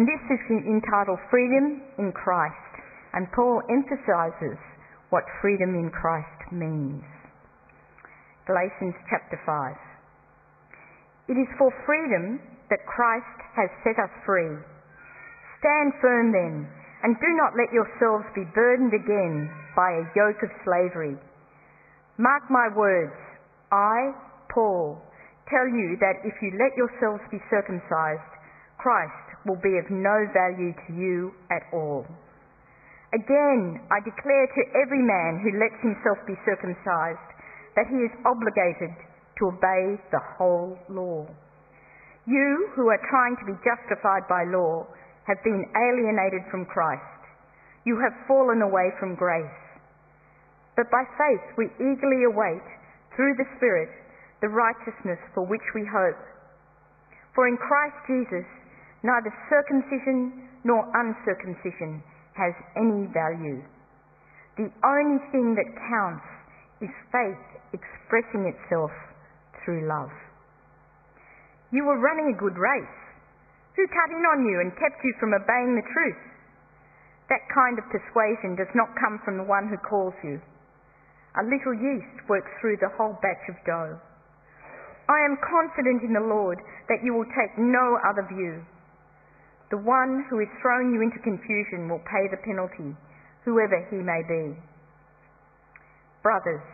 And this is entitled Freedom in Christ. And Paul emphasizes what freedom in Christ means. Galatians chapter 5. It is for freedom that Christ has set us free. Stand firm then, and do not let yourselves be burdened again by a yoke of slavery. Mark my words, I, Paul, tell you that if you let yourselves be circumcised, Christ will be of no value to you at all. Again, I declare to every man who lets himself be circumcised that he is obligated to obey the whole law. You who are trying to be justified by law have been alienated from Christ. You have fallen away from grace. But by faith we eagerly await, through the Spirit, the righteousness for which we hope. For in Christ Jesus, neither circumcision nor uncircumcision has any value. The only thing that counts is faith expressing itself through love. You were running a good race. Who cut in on you and kept you from obeying the truth? That kind of persuasion does not come from the one who calls you. A little yeast works through the whole batch of dough. I am confident in the Lord that you will take no other view. The one who is throwing you into confusion will pay the penalty, whoever he may be. Brothers,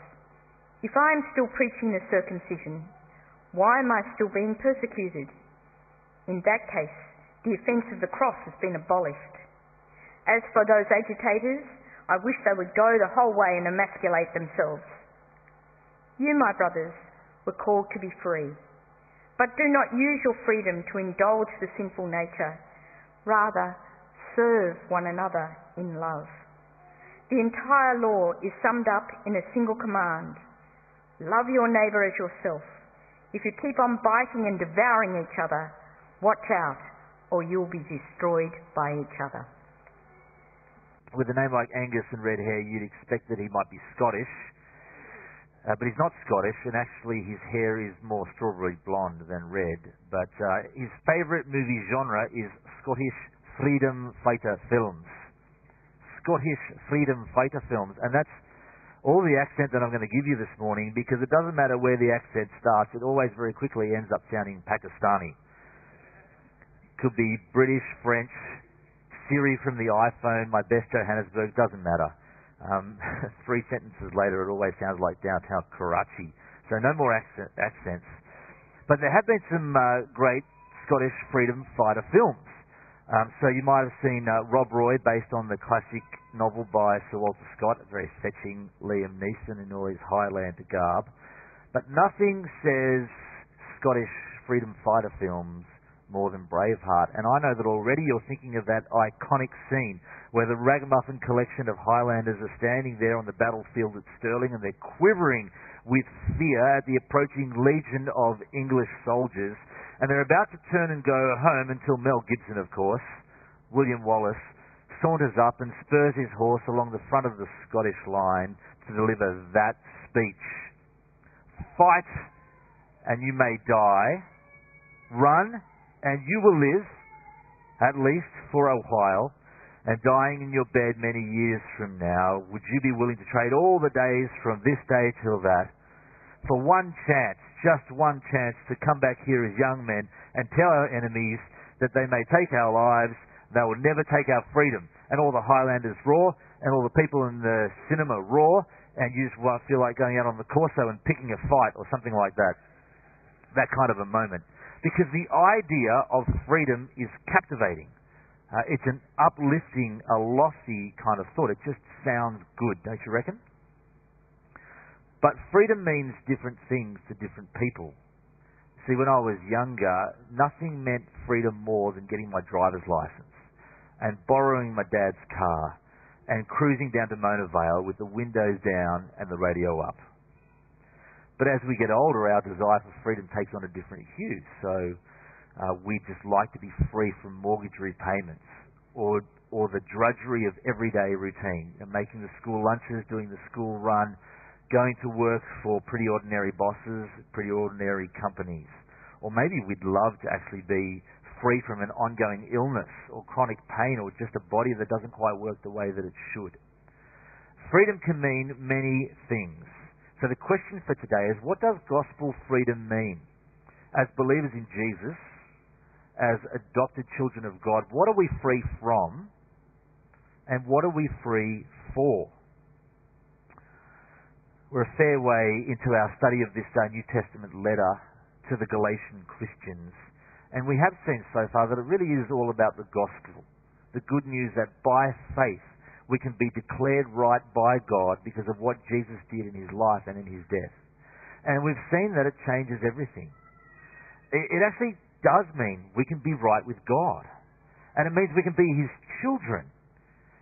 if I am still preaching the circumcision, why am I still being persecuted? In that case, the offence of the cross has been abolished. As for those agitators, I wish they would go the whole way and emasculate themselves. You, my brothers, were called to be free. But do not use your freedom to indulge the sinful nature Rather, serve one another in love. The entire law is summed up in a single command love your neighbour as yourself. If you keep on biting and devouring each other, watch out, or you'll be destroyed by each other. With a name like Angus and red hair, you'd expect that he might be Scottish. Uh, but he's not Scottish, and actually his hair is more strawberry blonde than red. But uh, his favourite movie genre is Scottish freedom fighter films. Scottish freedom fighter films, and that's all the accent that I'm going to give you this morning because it doesn't matter where the accent starts, it always very quickly ends up sounding Pakistani. Could be British, French, Siri from the iPhone, my best Johannesburg, doesn't matter. Um, three sentences later, it always sounds like downtown Karachi. So no more accent, accents. But there have been some uh, great Scottish freedom fighter films. Um, so you might have seen uh, Rob Roy, based on the classic novel by Sir Walter Scott, very fetching Liam Neeson in all his Highlander garb. But nothing says Scottish freedom fighter films more than Braveheart. And I know that already you're thinking of that iconic scene where the ragamuffin collection of Highlanders are standing there on the battlefield at Stirling and they're quivering with fear at the approaching legion of English soldiers. And they're about to turn and go home until Mel Gibson, of course, William Wallace, saunters up and spurs his horse along the front of the Scottish line to deliver that speech. Fight and you may die. Run and you will live, at least for a while, and dying in your bed many years from now, would you be willing to trade all the days from this day till that for one chance, just one chance to come back here as young men and tell our enemies that they may take our lives, they will never take our freedom. And all the Highlanders roar, and all the people in the cinema roar, and you just feel like going out on the Corso and picking a fight or something like that. That kind of a moment. Because the idea of freedom is captivating. Uh, it's an uplifting, a lofty kind of thought. It just sounds good, don't you reckon? But freedom means different things to different people. See, when I was younger, nothing meant freedom more than getting my driver's license and borrowing my dad's car and cruising down to Mona Vale with the windows down and the radio up. But as we get older, our desire for freedom takes on a different hue. So uh, we just like to be free from mortgage repayments or or the drudgery of everyday routine, and making the school lunches, doing the school run, going to work for pretty ordinary bosses, pretty ordinary companies. Or maybe we'd love to actually be free from an ongoing illness or chronic pain or just a body that doesn't quite work the way that it should. Freedom can mean many things. So the question for today is what does gospel freedom mean? As believers in Jesus, as adopted children of God, what are we free from and what are we free for? We're a fair way into our study of this uh, New Testament letter to the Galatian Christians. And we have seen so far that it really is all about the gospel. The good news that by faith we can be declared right by God because of what Jesus did in his life and in his death. And we've seen that it changes everything. It actually does mean we can be right with God. And it means we can be his children.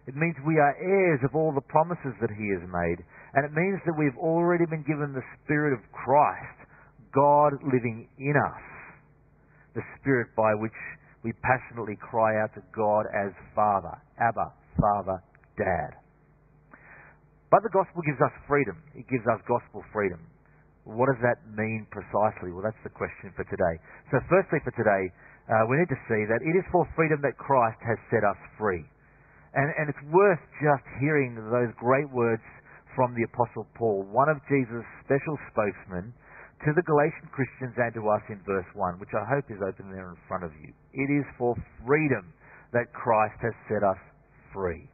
It means we are heirs of all the promises that he has made. And it means that we've already been given the Spirit of Christ, God living in us. The Spirit by which we passionately cry out to God as Father. Abba, Father, dad. But the gospel gives us freedom. It gives us gospel freedom. What does that mean precisely? Well, that's the question for today. So, firstly, for today, uh, we need to see that it is for freedom that Christ has set us free. And, and it's worth just hearing those great words from the Apostle Paul, one of Jesus' special spokesmen, to the Galatian Christians and to us in verse 1, which I hope is open there in front of you. It is for freedom that Christ has set us free.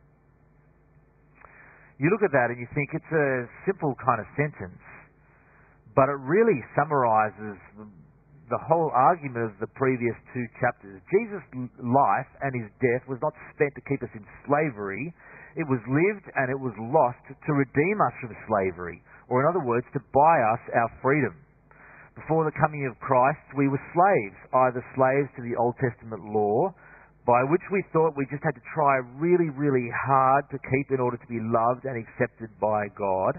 You look at that and you think it's a simple kind of sentence, but it really summarizes the whole argument of the previous two chapters. Jesus' life and his death was not spent to keep us in slavery. It was lived and it was lost to redeem us from slavery, or in other words, to buy us our freedom. Before the coming of Christ, we were slaves, either slaves to the Old Testament law by which we thought we just had to try really, really hard to keep in order to be loved and accepted by God.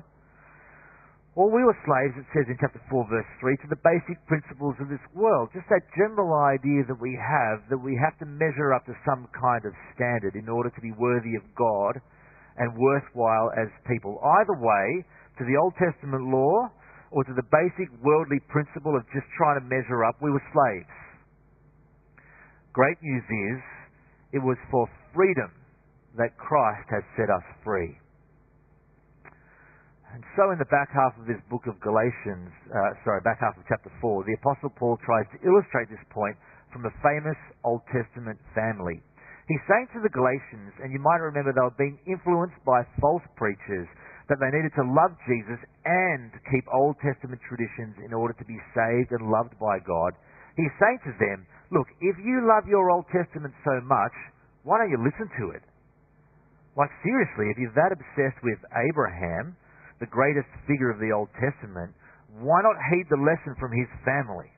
Or we were slaves, it says in chapter 4, verse 3, to the basic principles of this world. Just that general idea that we have that we have to measure up to some kind of standard in order to be worthy of God and worthwhile as people. Either way, to the Old Testament law or to the basic worldly principle of just trying to measure up, we were slaves. Great news is it was for freedom that Christ has set us free. And so in the back half of this book of Galatians, uh, sorry, back half of chapter 4, the Apostle Paul tries to illustrate this point from a famous Old Testament family. He's saying to the Galatians, and you might remember they were being influenced by false preachers, that they needed to love Jesus and keep Old Testament traditions in order to be saved and loved by God. He's saying to them, look, if you love your Old Testament so much, why don't you listen to it? Like, seriously, if you're that obsessed with Abraham, the greatest figure of the Old Testament, why not heed the lesson from his family?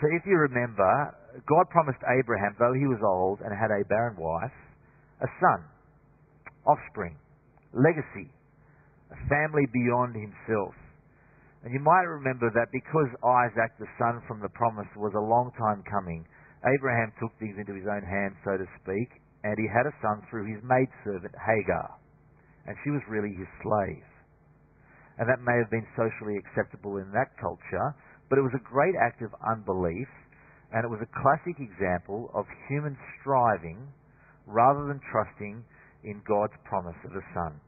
So, if you remember, God promised Abraham, though he was old and had a barren wife, a son, offspring, legacy, a family beyond himself. And you might remember that because Isaac, the son from the promise, was a long time coming, Abraham took things into his own hands, so to speak, and he had a son through his maidservant Hagar. And she was really his slave. And that may have been socially acceptable in that culture, but it was a great act of unbelief, and it was a classic example of human striving rather than trusting in God's promise of a son.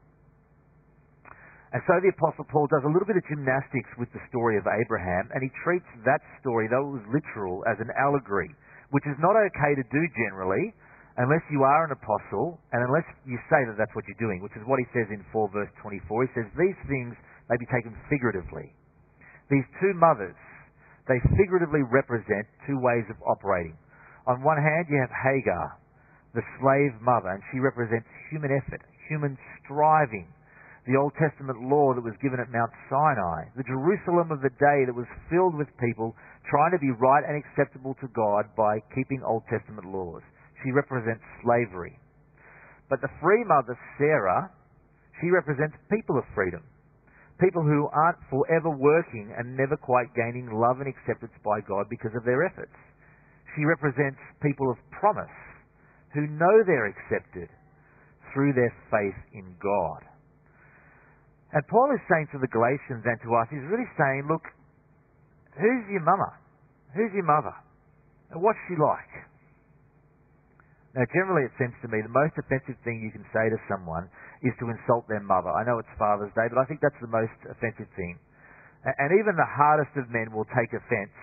And so the Apostle Paul does a little bit of gymnastics with the story of Abraham, and he treats that story, though it was literal, as an allegory, which is not okay to do generally, unless you are an apostle, and unless you say that that's what you're doing, which is what he says in 4 verse 24. He says, These things may be taken figuratively. These two mothers, they figuratively represent two ways of operating. On one hand, you have Hagar, the slave mother, and she represents human effort, human striving the Old Testament law that was given at Mount Sinai, the Jerusalem of the day that was filled with people trying to be right and acceptable to God by keeping Old Testament laws. She represents slavery. But the free mother, Sarah, she represents people of freedom. People who aren't forever working and never quite gaining love and acceptance by God because of their efforts. She represents people of promise who know they're accepted through their faith in God. And Paul is saying to the Galatians and to us, he's really saying, look, who's your mama? Who's your mother? And what's she like? Now, generally, it seems to me the most offensive thing you can say to someone is to insult their mother. I know it's Father's Day, but I think that's the most offensive thing. And even the hardest of men will take offense.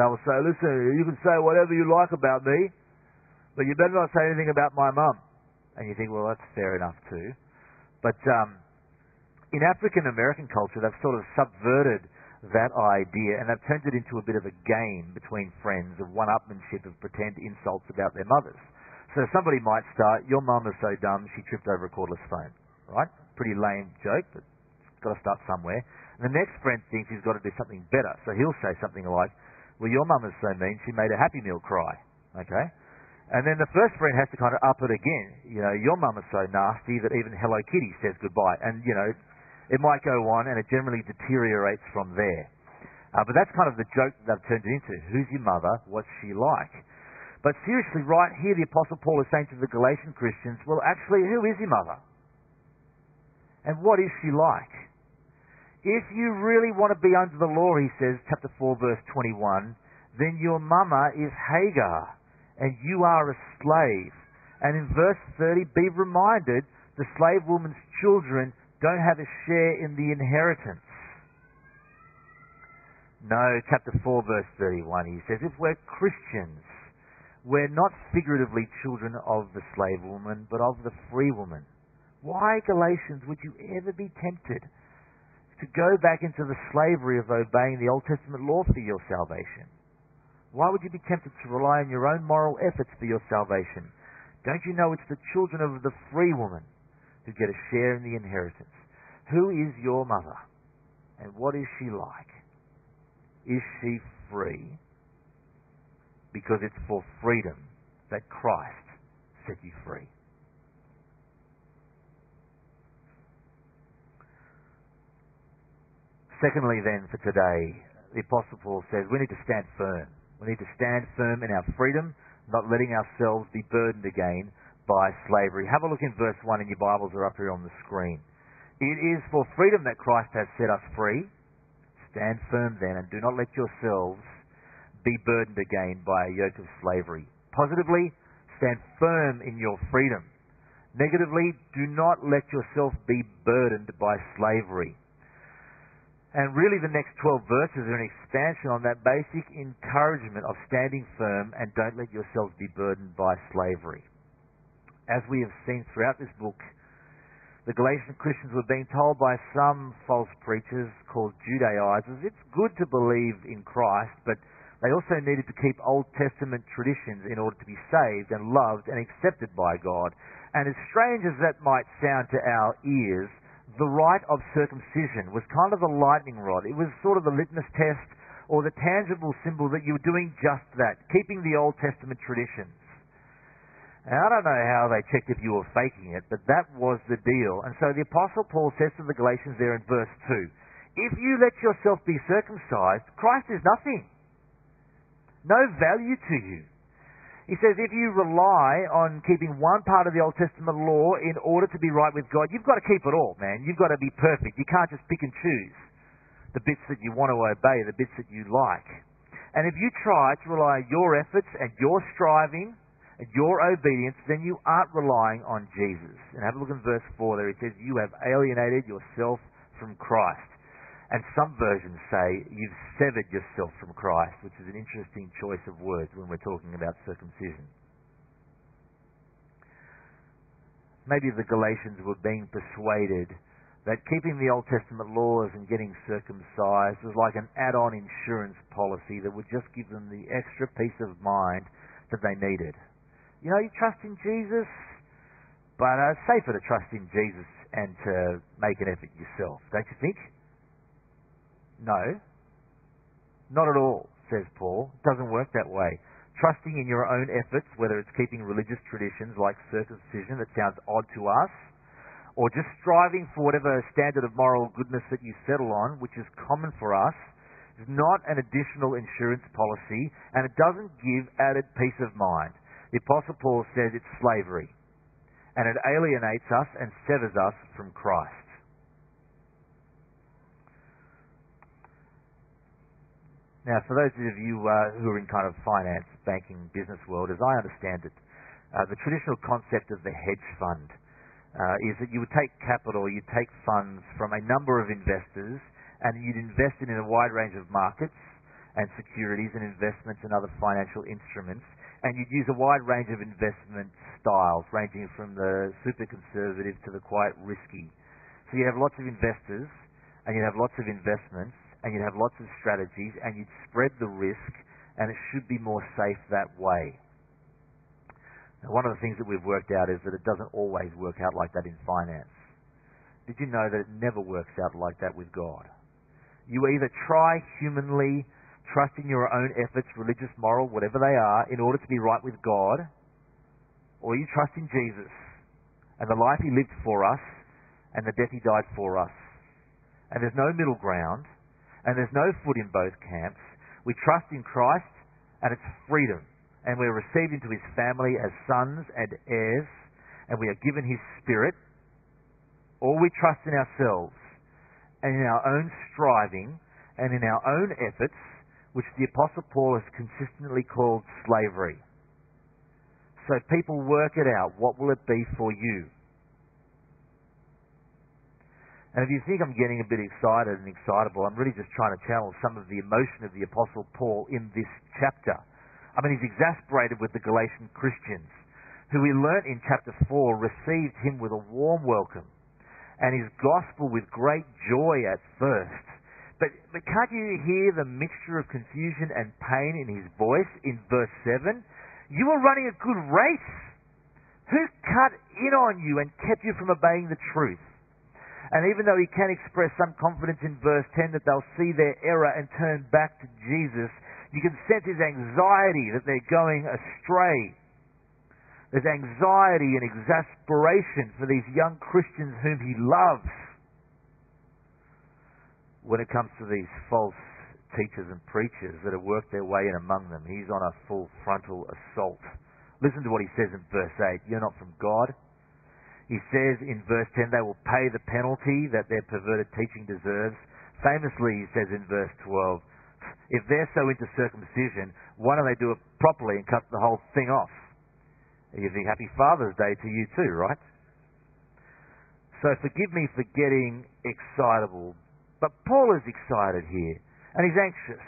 They will say, listen, you can say whatever you like about me, but you better not say anything about my mum. And you think, well, that's fair enough too. But um, in African American culture, they've sort of subverted that idea and they've turned it into a bit of a game between friends of one-upmanship of pretend insults about their mothers. So somebody might start, your mum is so dumb, she tripped over a cordless phone. Right? Pretty lame joke, but got to start somewhere. And the next friend thinks he's got to do something better. So he'll say something like, well, your mum is so mean, she made a Happy Meal cry. Okay? And then the first friend has to kind of up it again. You know, your mum is so nasty that even Hello Kitty says goodbye. And, you know, it might go on and it generally deteriorates from there. Uh, but that's kind of the joke that I've turned it into. Who's your mother? What's she like? But seriously, right here, the Apostle Paul is saying to the Galatian Christians, well, actually, who is your mother? And what is she like? If you really want to be under the law, he says, chapter 4, verse 21, then your mama is Hagar, and you are a slave. And in verse 30, be reminded the slave woman's children don't have a share in the inheritance. No, chapter 4, verse 31, he says, if we're Christians, we're not figuratively children of the slave woman, but of the free woman. Why, Galatians, would you ever be tempted to go back into the slavery of obeying the Old Testament law for your salvation? Why would you be tempted to rely on your own moral efforts for your salvation? Don't you know it's the children of the free woman who get a share in the inheritance? Who is your mother? And what is she like? Is she free? Because it's for freedom that Christ set you free. Secondly, then, for today, the Apostle Paul says we need to stand firm. We need to stand firm in our freedom, not letting ourselves be burdened again by slavery. Have a look in verse 1 in your Bibles are up here on the screen. It is for freedom that Christ has set us free. Stand firm then and do not let yourselves be burdened again by a yoke of slavery. Positively, stand firm in your freedom. Negatively, do not let yourself be burdened by slavery. And really, the next 12 verses are an expansion on that basic encouragement of standing firm and don't let yourselves be burdened by slavery. As we have seen throughout this book, the Galatian Christians were being told by some false preachers called Judaizers, it's good to believe in Christ, but they also needed to keep Old Testament traditions in order to be saved and loved and accepted by God. And as strange as that might sound to our ears, the rite of circumcision was kind of the lightning rod. It was sort of the litmus test or the tangible symbol that you were doing just that, keeping the Old Testament traditions. I don't know how they checked if you were faking it, but that was the deal. And so the Apostle Paul says to the Galatians there in verse 2, if you let yourself be circumcised, Christ is nothing no value to you. He says if you rely on keeping one part of the Old Testament law in order to be right with God, you've got to keep it all, man. You've got to be perfect. You can't just pick and choose the bits that you want to obey, the bits that you like. And if you try to rely on your efforts and your striving and your obedience, then you aren't relying on Jesus. And have a look in verse 4 there. It says, You have alienated yourself from Christ. And some versions say you've severed yourself from Christ, which is an interesting choice of words when we're talking about circumcision. Maybe the Galatians were being persuaded that keeping the Old Testament laws and getting circumcised was like an add-on insurance policy that would just give them the extra peace of mind that they needed. You know, you trust in Jesus, but uh, it's safer to trust in Jesus and to make an effort yourself, don't you think? No. Not at all, says Paul. It doesn't work that way. Trusting in your own efforts, whether it's keeping religious traditions like circumcision that sounds odd to us, or just striving for whatever standard of moral goodness that you settle on, which is common for us, is not an additional insurance policy, and it doesn't give added peace of mind. The Apostle Paul says it's slavery, and it alienates us and severs us from Christ. Now, for those of you uh, who are in kind of finance, banking, business world, as I understand it, uh, the traditional concept of the hedge fund uh, is that you would take capital, you'd take funds from a number of investors, and you'd invest it in a wide range of markets and securities and investments and other financial instruments, and you'd use a wide range of investment styles, ranging from the super conservative to the quite risky. So you have lots of investors, and you'd have lots of investments, and you'd have lots of strategies and you'd spread the risk and it should be more safe that way. Now, one of the things that we've worked out is that it doesn't always work out like that in finance. Did you know that it never works out like that with God? You either try humanly, trusting your own efforts, religious, moral, whatever they are, in order to be right with God, or you trust in Jesus and the life He lived for us and the death He died for us. And there's no middle ground and there's no foot in both camps. We trust in Christ, and it's freedom. And we're received into his family as sons and heirs, and we are given his spirit. Or we trust in ourselves and in our own striving and in our own efforts, which the Apostle Paul has consistently called slavery. So people work it out. What will it be for you? And if you think I'm getting a bit excited and excitable, I'm really just trying to channel some of the emotion of the Apostle Paul in this chapter. I mean, he's exasperated with the Galatian Christians, who we learnt in chapter 4 received him with a warm welcome and his gospel with great joy at first. But, but can't you hear the mixture of confusion and pain in his voice in verse 7? You were running a good race. Who cut in on you and kept you from obeying the truth? And even though he can express some confidence in verse 10 that they'll see their error and turn back to Jesus, you can sense his anxiety that they're going astray. There's anxiety and exasperation for these young Christians whom he loves. When it comes to these false teachers and preachers that have worked their way in among them, he's on a full frontal assault. Listen to what he says in verse 8. You're not from God he says in verse 10, they will pay the penalty that their perverted teaching deserves. Famously, he says in verse 12, if they're so into circumcision, why don't they do it properly and cut the whole thing off? You think Happy Father's Day to you too, right? So forgive me for getting excitable, but Paul is excited here, and he's anxious,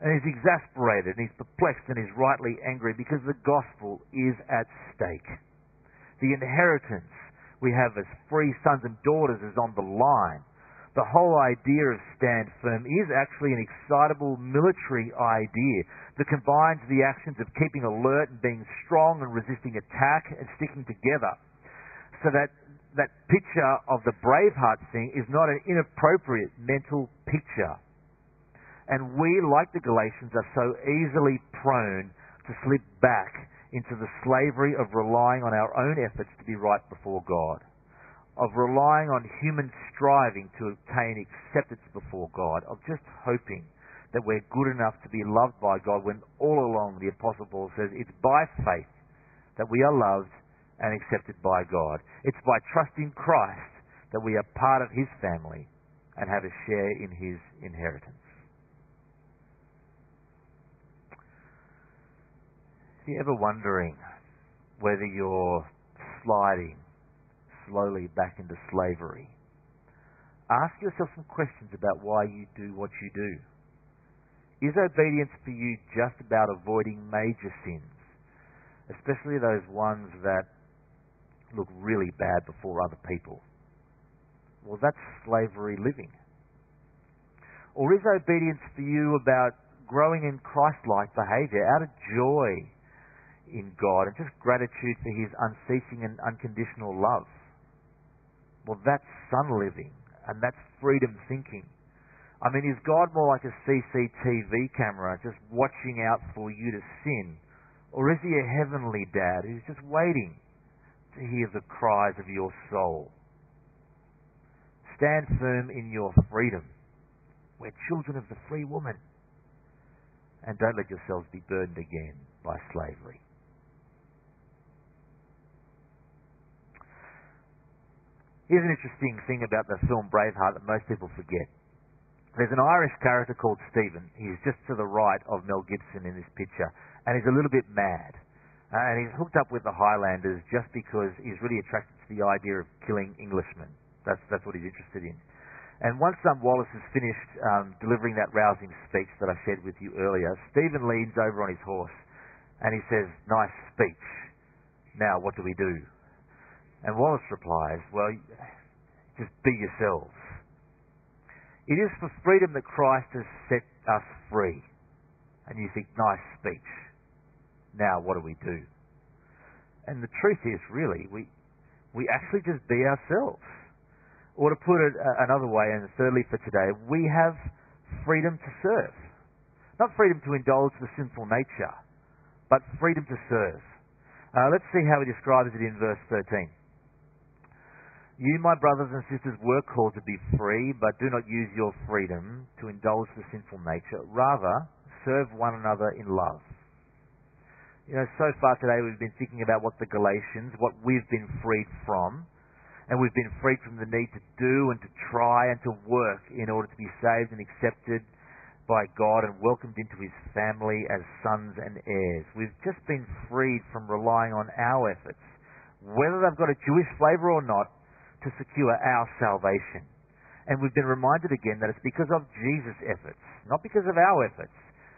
and he's exasperated, and he's perplexed, and he's rightly angry because the gospel is at stake. The inheritance we have as free sons and daughters is on the line. The whole idea of stand firm is actually an excitable military idea that combines the actions of keeping alert and being strong and resisting attack and sticking together. So that that picture of the Braveheart thing is not an inappropriate mental picture. And we, like the Galatians, are so easily prone to slip back into the slavery of relying on our own efforts to be right before God, of relying on human striving to obtain acceptance before God, of just hoping that we're good enough to be loved by God when all along the Apostle Paul says it's by faith that we are loved and accepted by God. It's by trusting Christ that we are part of His family and have a share in His inheritance. Are you ever wondering whether you're sliding slowly back into slavery? Ask yourself some questions about why you do what you do. Is obedience for you just about avoiding major sins, especially those ones that look really bad before other people? Well, that's slavery living. Or is obedience for you about growing in Christ-like behavior out of joy in God and just gratitude for His unceasing and unconditional love. Well, that's son living and that's freedom thinking. I mean, is God more like a CCTV camera just watching out for you to sin? Or is He a heavenly dad who's just waiting to hear the cries of your soul? Stand firm in your freedom. We're children of the free woman. And don't let yourselves be burdened again by slavery. Here's an interesting thing about the film Braveheart that most people forget. There's an Irish character called Stephen. He's just to the right of Mel Gibson in this picture, and he's a little bit mad. Uh, and he's hooked up with the Highlanders just because he's really attracted to the idea of killing Englishmen. That's that's what he's interested in. And once um, Wallace has finished um, delivering that rousing speech that I shared with you earlier, Stephen leans over on his horse and he says, "Nice speech. Now what do we do?" And Wallace replies, "Well, just be yourselves." It is for freedom that Christ has set us free. And you think, nice speech. Now what do we do? And the truth is, really, we, we actually just be ourselves. Or to put it uh, another way, and thirdly for today, we have freedom to serve. Not freedom to indulge the sinful nature, but freedom to serve. Uh, let's see how he describes it in verse 13. You, my brothers and sisters, were called to be free, but do not use your freedom to indulge the sinful nature. Rather, serve one another in love. You know, so far today we've been thinking about what the Galatians, what we've been freed from, and we've been freed from the need to do and to try and to work in order to be saved and accepted by God and welcomed into His family as sons and heirs. We've just been freed from relying on our efforts, whether they've got a Jewish flavour or not, to secure our salvation. And we've been reminded again that it's because of Jesus' efforts, not because of our efforts,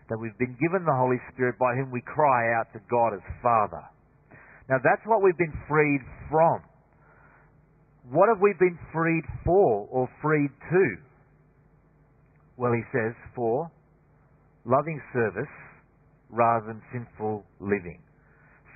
that we've been given the Holy Spirit by whom we cry out to God as Father. Now that's what we've been freed from. What have we been freed for or freed to? Well, he says, for loving service rather than sinful living.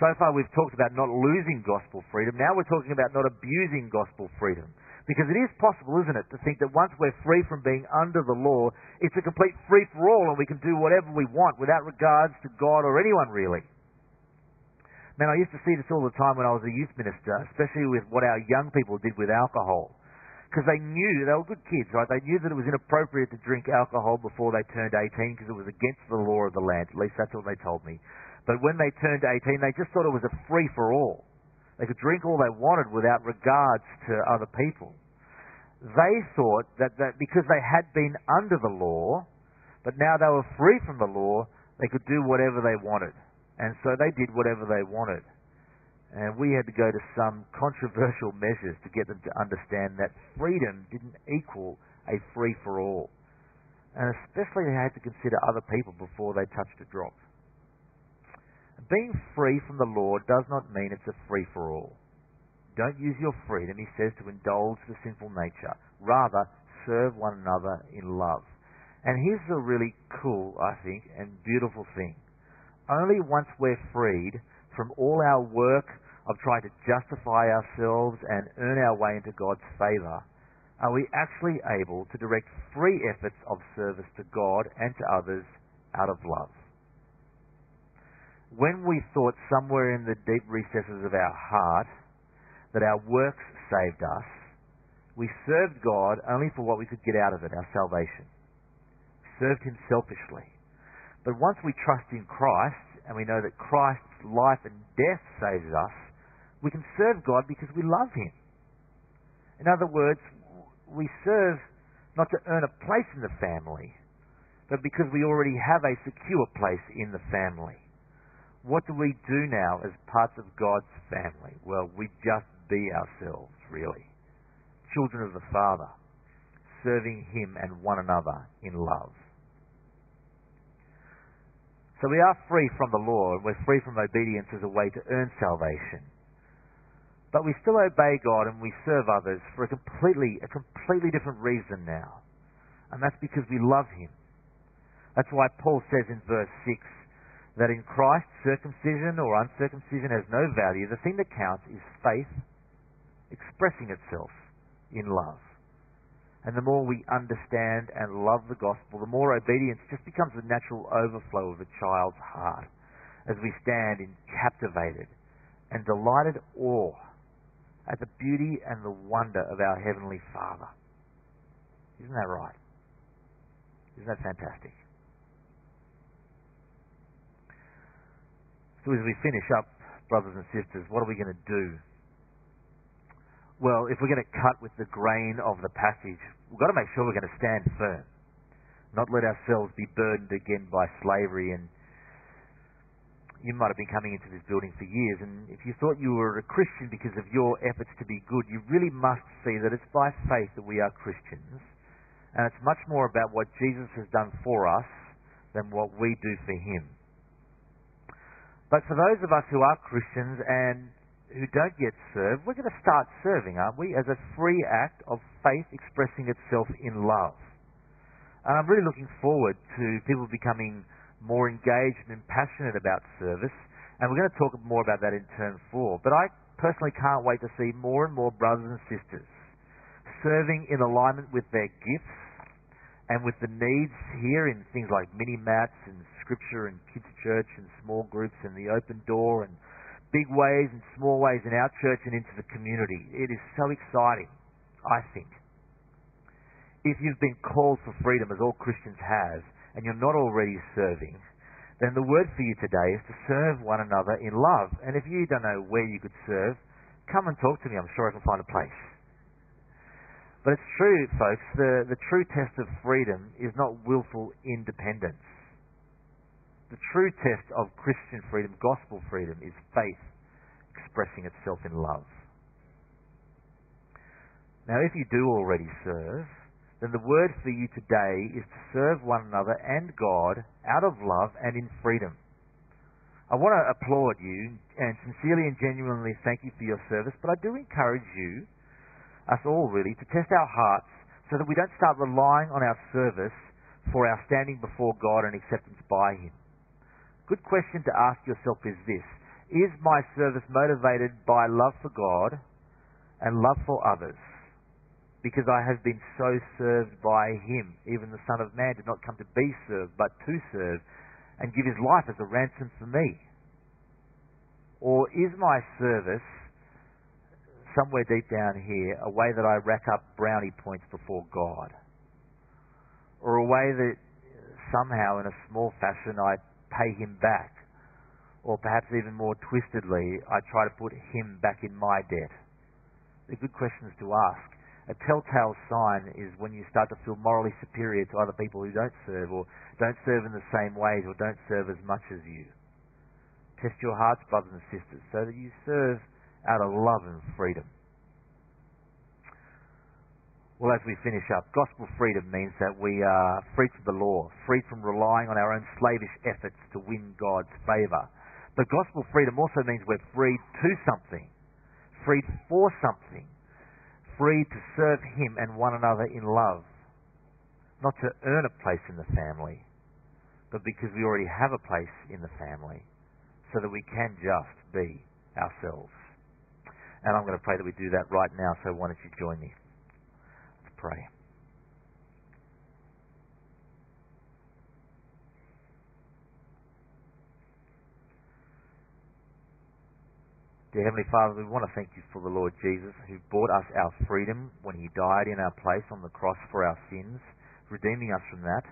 So far we've talked about not losing gospel freedom. Now we're talking about not abusing gospel freedom. Because it is possible, isn't it, to think that once we're free from being under the law, it's a complete free for all and we can do whatever we want without regards to God or anyone really. Man, I used to see this all the time when I was a youth minister, especially with what our young people did with alcohol. Because they knew, they were good kids, right? They knew that it was inappropriate to drink alcohol before they turned 18 because it was against the law of the land. At least that's what they told me. But when they turned 18, they just thought it was a free for all. They could drink all they wanted without regards to other people. They thought that, that because they had been under the law, but now they were free from the law, they could do whatever they wanted. And so they did whatever they wanted. And we had to go to some controversial measures to get them to understand that freedom didn't equal a free for all. And especially they had to consider other people before they touched a drop. Being free from the law does not mean it's a free for all. Don't use your freedom, he says, to indulge the sinful nature. Rather, serve one another in love. And here's a really cool, I think, and beautiful thing. Only once we're freed from all our work of trying to justify ourselves and earn our way into God's favour are we actually able to direct free efforts of service to God and to others out of love when we thought somewhere in the deep recesses of our heart that our works saved us, we served God only for what we could get out of it, our salvation. Served Him selfishly. But once we trust in Christ, and we know that Christ's life and death saves us, we can serve God because we love Him. In other words, we serve not to earn a place in the family, but because we already have a secure place in the family. What do we do now as parts of God's family? Well, we just be ourselves, really. Children of the Father, serving Him and one another in love. So we are free from the law and we're free from obedience as a way to earn salvation. But we still obey God and we serve others for a completely, a completely different reason now. And that's because we love Him. That's why Paul says in verse 6, that in Christ circumcision or uncircumcision has no value. The thing that counts is faith expressing itself in love. And the more we understand and love the gospel, the more obedience just becomes the natural overflow of a child's heart as we stand in captivated and delighted awe at the beauty and the wonder of our Heavenly Father. Isn't that right? Isn't that fantastic? So as we finish up, brothers and sisters, what are we going to do? Well, if we're going to cut with the grain of the passage, we've got to make sure we're going to stand firm. not let ourselves be burdened again by slavery and you might have been coming into this building for years, and if you thought you were a Christian because of your efforts to be good, you really must see that it's by faith that we are Christians, and it's much more about what Jesus has done for us than what we do for Him. But for those of us who are Christians and who don't yet serve, we're going to start serving, aren't we, as a free act of faith expressing itself in love. And I'm really looking forward to people becoming more engaged and passionate about service. And we're going to talk more about that in turn four. But I personally can't wait to see more and more brothers and sisters serving in alignment with their gifts and with the needs here in things like mini mats and scripture and kids church and small groups and the open door and big ways and small ways in our church and into the community. It is so exciting, I think. If you've been called for freedom, as all Christians have, and you're not already serving, then the word for you today is to serve one another in love. And if you don't know where you could serve, come and talk to me. I'm sure I can find a place. But it's true, folks, the, the true test of freedom is not willful independence. The true test of Christian freedom, gospel freedom, is faith expressing itself in love. Now, if you do already serve, then the word for you today is to serve one another and God out of love and in freedom. I want to applaud you and sincerely and genuinely thank you for your service, but I do encourage you, us all really, to test our hearts so that we don't start relying on our service for our standing before God and acceptance by Him. Good question to ask yourself is this Is my service motivated by love for God and love for others? because I have been so served by him. Even the Son of Man did not come to be served, but to serve and give his life as a ransom for me. Or is my service somewhere deep down here a way that I rack up brownie points before God? Or a way that somehow in a small fashion I pay him back? Or perhaps even more twistedly, I try to put him back in my debt? They're good questions to ask. A telltale sign is when you start to feel morally superior to other people who don't serve or don't serve in the same ways or don't serve as much as you. Test your hearts, brothers and sisters, so that you serve out of love and freedom. Well, as we finish up, gospel freedom means that we are free from the law, free from relying on our own slavish efforts to win God's favour. But gospel freedom also means we're freed to something, freed for something, free to serve Him and one another in love. Not to earn a place in the family, but because we already have a place in the family, so that we can just be ourselves. And I'm going to pray that we do that right now, so why don't you join me? Pray. Dear Heavenly Father, we want to thank you for the Lord Jesus who bought us our freedom when he died in our place on the cross for our sins, redeeming us from that.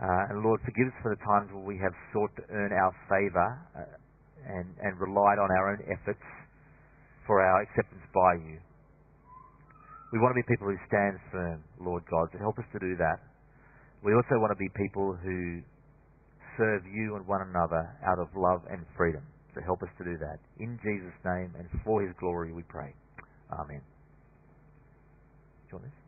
Uh, and Lord, forgive us for the times where we have sought to earn our favour uh, and, and relied on our own efforts for our acceptance by you. We want to be people who stand firm, Lord God, so help us to do that. We also want to be people who serve you and one another out of love and freedom. So help us to do that. In Jesus' name and for his glory we pray. Amen. You want this?